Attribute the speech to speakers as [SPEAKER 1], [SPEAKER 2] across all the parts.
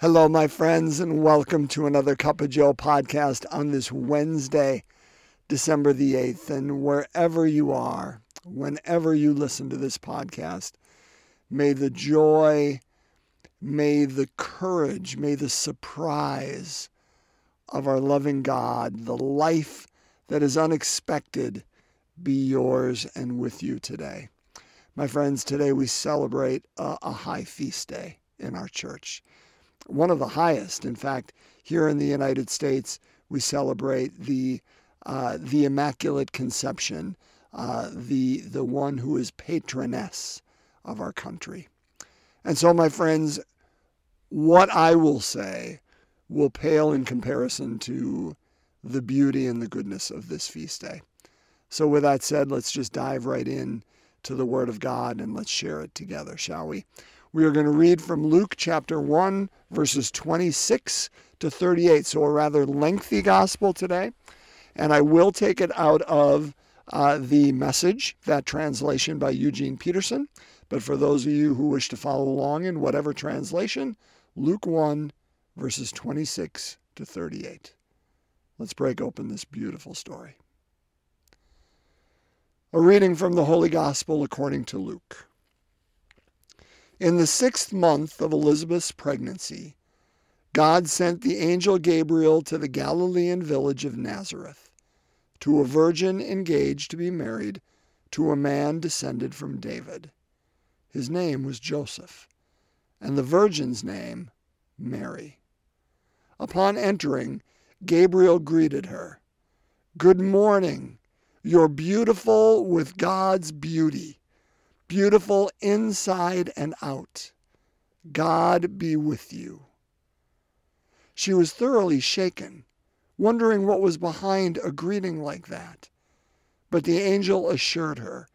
[SPEAKER 1] Hello, my friends, and welcome to another Cup of Joe podcast on this Wednesday, December the 8th. And wherever you are, whenever you listen to this podcast, may the joy, may the courage, may the surprise of our loving God, the life that is unexpected, be yours and with you today. My friends, today we celebrate a, a high feast day in our church one of the highest. In fact, here in the United States, we celebrate the uh, the Immaculate Conception, uh, the the one who is patroness of our country. And so, my friends, what I will say will pale in comparison to the beauty and the goodness of this feast day. So, with that said, let's just dive right in to the Word of God and let's share it together, shall we? We are going to read from Luke chapter 1, verses 26 to 38. So, a rather lengthy gospel today. And I will take it out of uh, the message, that translation by Eugene Peterson. But for those of you who wish to follow along in whatever translation, Luke 1, verses 26 to 38. Let's break open this beautiful story. A reading from the Holy Gospel according to Luke. In the sixth month of Elizabeth's pregnancy, God sent the angel Gabriel to the Galilean village of Nazareth to a virgin engaged to be married to a man descended from David. His name was Joseph, and the virgin's name, Mary. Upon entering, Gabriel greeted her. Good morning. You're beautiful with God's beauty beautiful inside and out. God be with you. She was thoroughly shaken, wondering what was behind a greeting like that. But the angel assured her,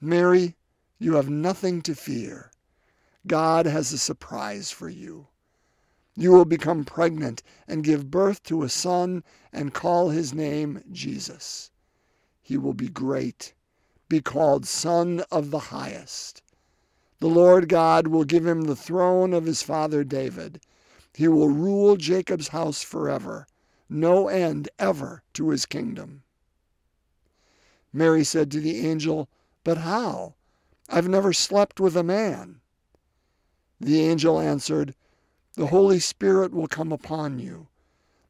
[SPEAKER 1] Mary, you have nothing to fear. God has a surprise for you. You will become pregnant and give birth to a son and call his name Jesus. He will be great be called Son of the Highest. The Lord God will give him the throne of his father David. He will rule Jacob's house forever, no end ever to his kingdom. Mary said to the angel, But how? I've never slept with a man. The angel answered, The Holy Spirit will come upon you.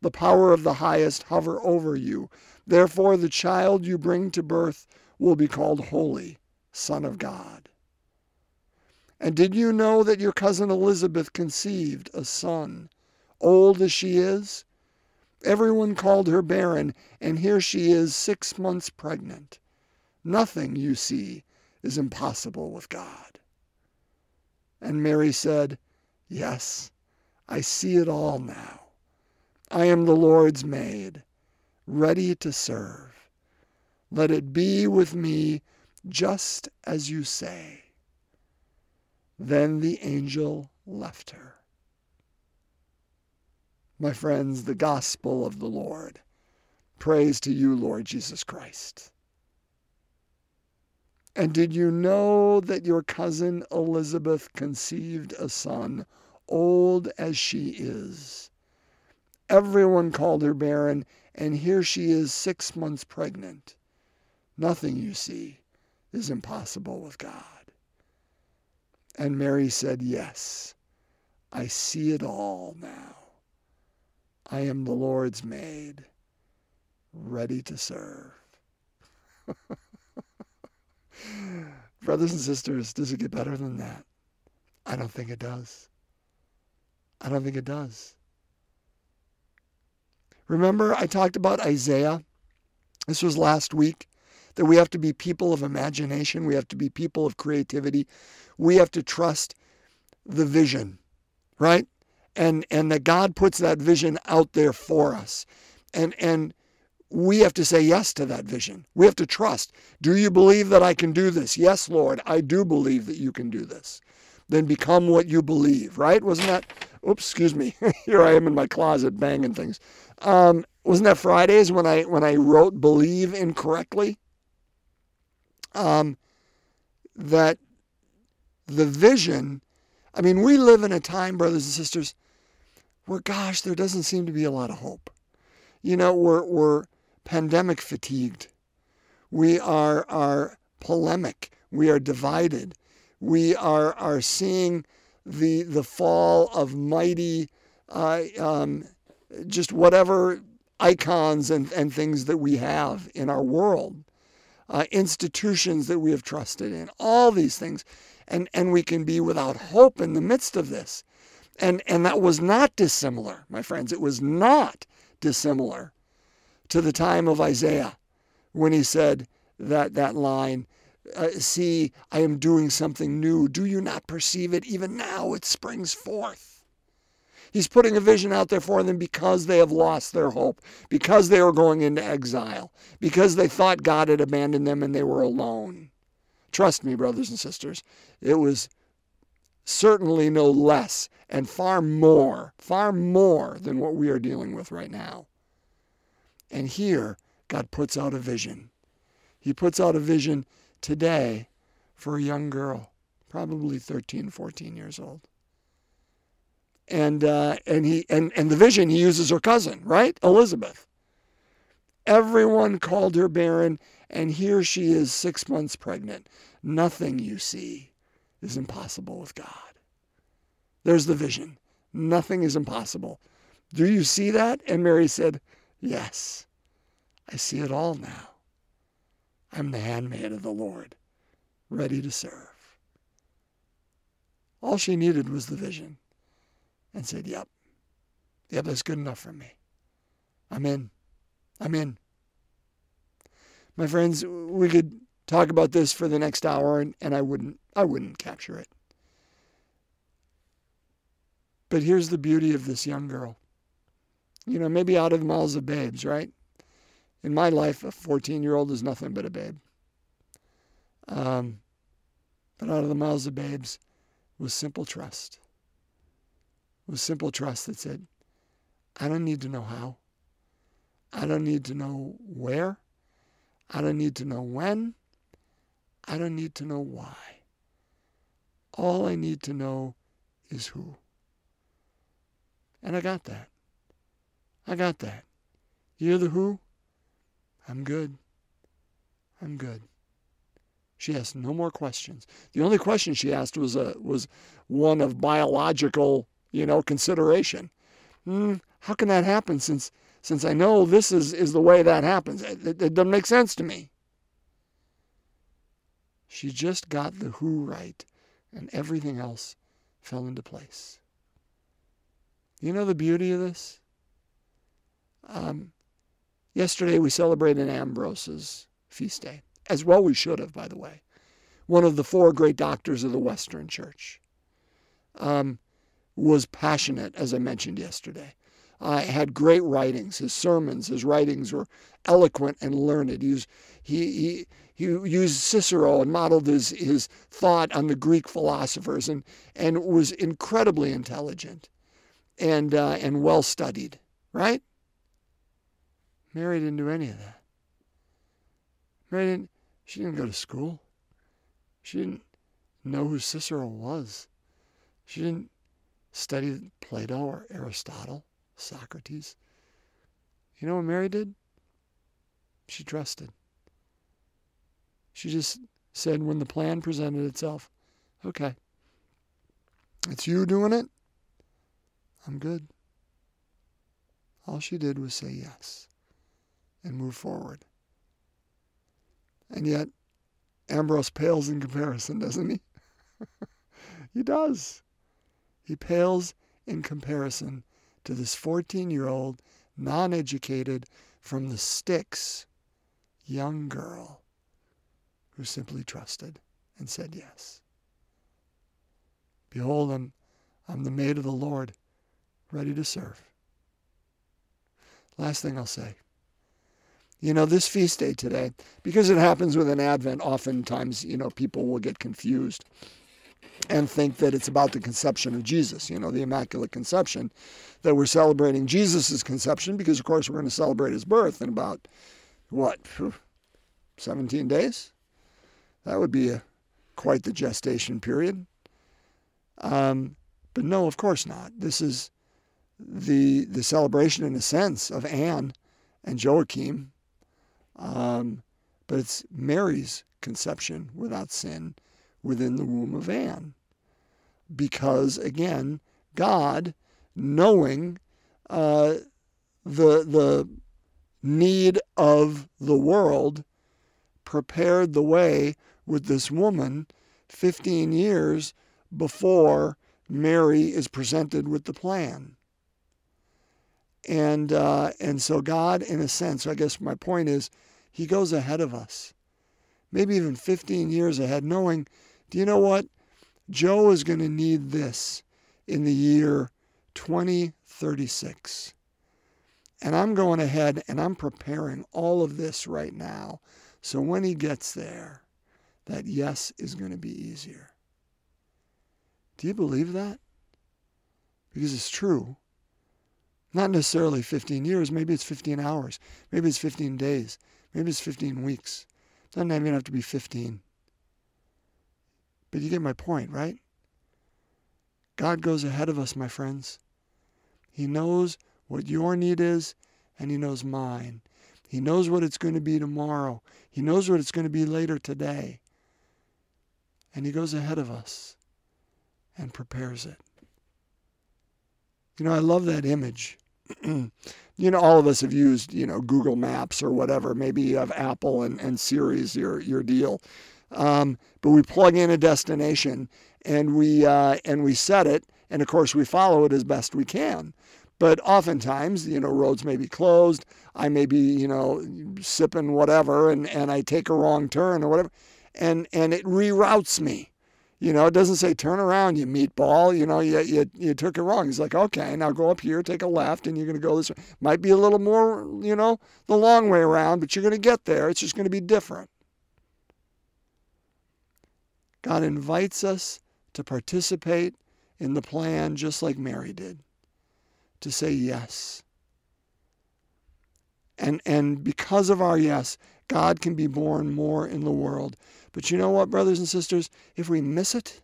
[SPEAKER 1] The power of the highest hover over you. Therefore, the child you bring to birth will be called Holy, Son of God. And did you know that your cousin Elizabeth conceived a son, old as she is? Everyone called her barren, and here she is six months pregnant. Nothing, you see, is impossible with God. And Mary said, Yes, I see it all now. I am the Lord's maid, ready to serve. Let it be with me just as you say. Then the angel left her. My friends, the gospel of the Lord. Praise to you, Lord Jesus Christ. And did you know that your cousin Elizabeth conceived a son, old as she is? Everyone called her barren, and here she is six months pregnant. Nothing, you see, is impossible with God. And Mary said, Yes, I see it all now. I am the Lord's maid, ready to serve. Brothers and sisters, does it get better than that? I don't think it does. I don't think it does. Remember, I talked about Isaiah? This was last week that we have to be people of imagination, we have to be people of creativity, we have to trust the vision, right? And and that God puts that vision out there for us. And and we have to say yes to that vision. We have to trust. Do you believe that I can do this? Yes, Lord, I do believe that you can do this. Then become what you believe, right? Wasn't that? Oops, excuse me. Here I am in my closet banging things. Um, wasn't that Fridays when I when I wrote believe incorrectly? Um, that the vision, I mean, we live in a time, brothers and sisters, where, gosh, there doesn't seem to be a lot of hope. You know, we're, we're pandemic fatigued. We are, are polemic. We are divided. We are, are seeing the, the fall of mighty, uh, um, just whatever icons and, and things that we have in our world, uh, institutions that we have trusted in, all these things. And, and we can be without hope in the midst of this. And, and that was not dissimilar, my friends. It was not dissimilar to the time of Isaiah when he said that, that line, uh, See, I am doing something new. Do you not perceive it? Even now it springs forth. He's putting a vision out there for them because they have lost their hope, because they were going into exile, because they thought God had abandoned them and they were alone. Trust me, brothers and sisters, it was certainly no less and far more, far more than what we are dealing with right now. And here, God puts out a vision. He puts out a vision today for a young girl, probably 13, 14 years old. And, uh, and, he, and, and the vision, he uses her cousin, right? Elizabeth. Everyone called her barren, and here she is six months pregnant. Nothing you see is impossible with God. There's the vision. Nothing is impossible. Do you see that? And Mary said, Yes, I see it all now. I'm the handmaid of the Lord, ready to serve. All she needed was the vision and said, Yep, yep, that's good enough for me. I'm in. I'm in. My friends, we could talk about this for the next hour and, and I wouldn't I wouldn't capture it. But here's the beauty of this young girl. You know, maybe out of the mouths of babes, right? In my life, a 14 year old is nothing but a babe. Um, but out of the mouths of babes was simple trust. It was simple trust that said, I don't need to know how. I don't need to know where. I don't need to know when. I don't need to know why. All I need to know is who. And I got that. I got that. You hear the who? I'm good. I'm good. She asked no more questions. The only question she asked was a was one of biological, you know, consideration. Mm, how can that happen since since I know this is, is the way that happens? It, it, it doesn't make sense to me. She just got the who right, and everything else fell into place. You know the beauty of this? Um, yesterday we celebrated Ambrose's feast day, as well we should have, by the way. One of the four great doctors of the Western Church. Um, was passionate, as I mentioned yesterday. Uh, had great writings. His sermons, his writings were eloquent and learned. He, was, he, he, he used Cicero and modeled his, his thought on the Greek philosophers and, and was incredibly intelligent and uh, and well studied, right? Mary didn't do any of that. Mary didn't. She didn't go to school. She didn't know who Cicero was. She didn't study Plato or Aristotle, Socrates. You know what Mary did? She trusted. She just said when the plan presented itself, okay, it's you doing it. I'm good. All she did was say yes and move forward. And yet, Ambrose pales in comparison, doesn't he? he does. He pales in comparison to this 14 year old, non educated, from the sticks young girl who simply trusted and said yes. Behold, I'm, I'm the maid of the Lord ready to serve. Last thing I'll say. You know, this feast day today, because it happens with an Advent, oftentimes, you know, people will get confused and think that it's about the conception of Jesus, you know, the Immaculate Conception, that we're celebrating Jesus' conception because, of course, we're going to celebrate his birth in about, what, 17 days? That would be a, quite the gestation period. Um, but no, of course not. This is the the celebration in a sense of Anne and Joachim, um, but it's Mary's conception without sin within the womb of Anne. Because again, God, knowing uh, the the need of the world, prepared the way with this woman 15 years before Mary is presented with the plan. And uh, and so God, in a sense, I guess my point is, He goes ahead of us, maybe even 15 years ahead, knowing, do you know what? Joe is going to need this in the year 2036. And I'm going ahead and I'm preparing all of this right now. So when he gets there, that yes is going to be easier. Do you believe that? Because it's true. Not necessarily 15 years, maybe it's 15 hours, maybe it's 15 days, maybe it's 15 weeks. Doesn't even have to be 15. But you get my point, right? God goes ahead of us, my friends. He knows what your need is, and He knows mine. He knows what it's going to be tomorrow. He knows what it's going to be later today. And He goes ahead of us and prepares it. You know, I love that image. you know, all of us have used, you know, Google Maps or whatever. Maybe you have Apple and, and Siri's your, your deal. Um, but we plug in a destination and we, uh, and we set it. And of course, we follow it as best we can. But oftentimes, you know, roads may be closed. I may be, you know, sipping whatever and, and I take a wrong turn or whatever. And, and it reroutes me. You know, it doesn't say turn around, you meatball. You know, you, you, you took it wrong. He's like, okay, now go up here, take a left, and you're going to go this way. Might be a little more, you know, the long way around, but you're going to get there. It's just going to be different. God invites us to participate in the plan just like Mary did, to say yes. And, and because of our yes, God can be born more in the world. But you know what, brothers and sisters? If we miss it,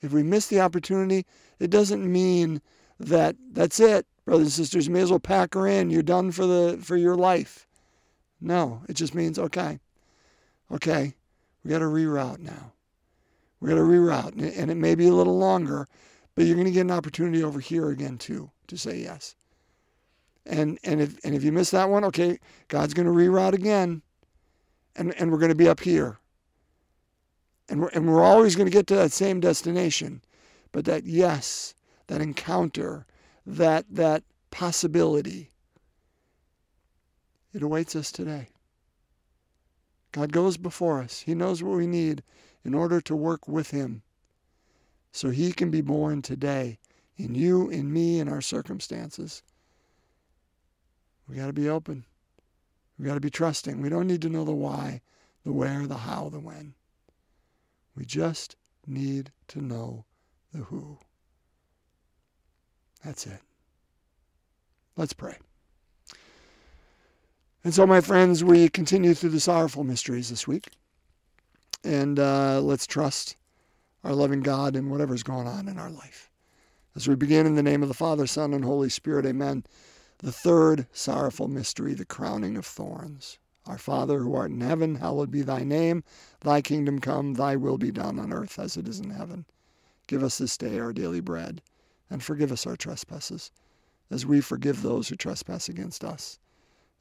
[SPEAKER 1] if we miss the opportunity, it doesn't mean that that's it, brothers and sisters. You may as well pack her in. You're done for the for your life. No, it just means okay, okay, we got to reroute now. We got to reroute, and it may be a little longer, but you're going to get an opportunity over here again too to say yes. And and if and if you miss that one, okay, God's going to reroute again, and and we're going to be up here and we're, and we're always going to get to that same destination. But that yes, that encounter, that, that possibility, it awaits us today. God goes before us. He knows what we need in order to work with Him so He can be born today in you, in me, in our circumstances. We got to be open. We got to be trusting. We don't need to know the why, the where, the how, the when. We just need to know the who. That's it. Let's pray. And so, my friends, we continue through the sorrowful mysteries this week. And uh, let's trust our loving God in whatever's going on in our life. As we begin in the name of the Father, Son, and Holy Spirit, amen. The third sorrowful mystery, the crowning of thorns. Our Father who art in heaven, hallowed be thy name. Thy kingdom come, thy will be done on earth as it is in heaven. Give us this day our daily bread, and forgive us our trespasses, as we forgive those who trespass against us.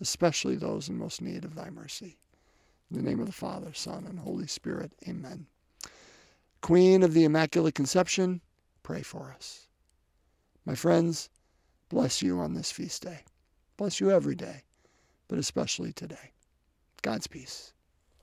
[SPEAKER 1] especially those in most need of thy mercy. In the name of the Father, Son, and Holy Spirit. Amen. Queen of the Immaculate Conception, pray for us. My friends, bless you on this feast day. Bless you every day, but especially today. God's peace.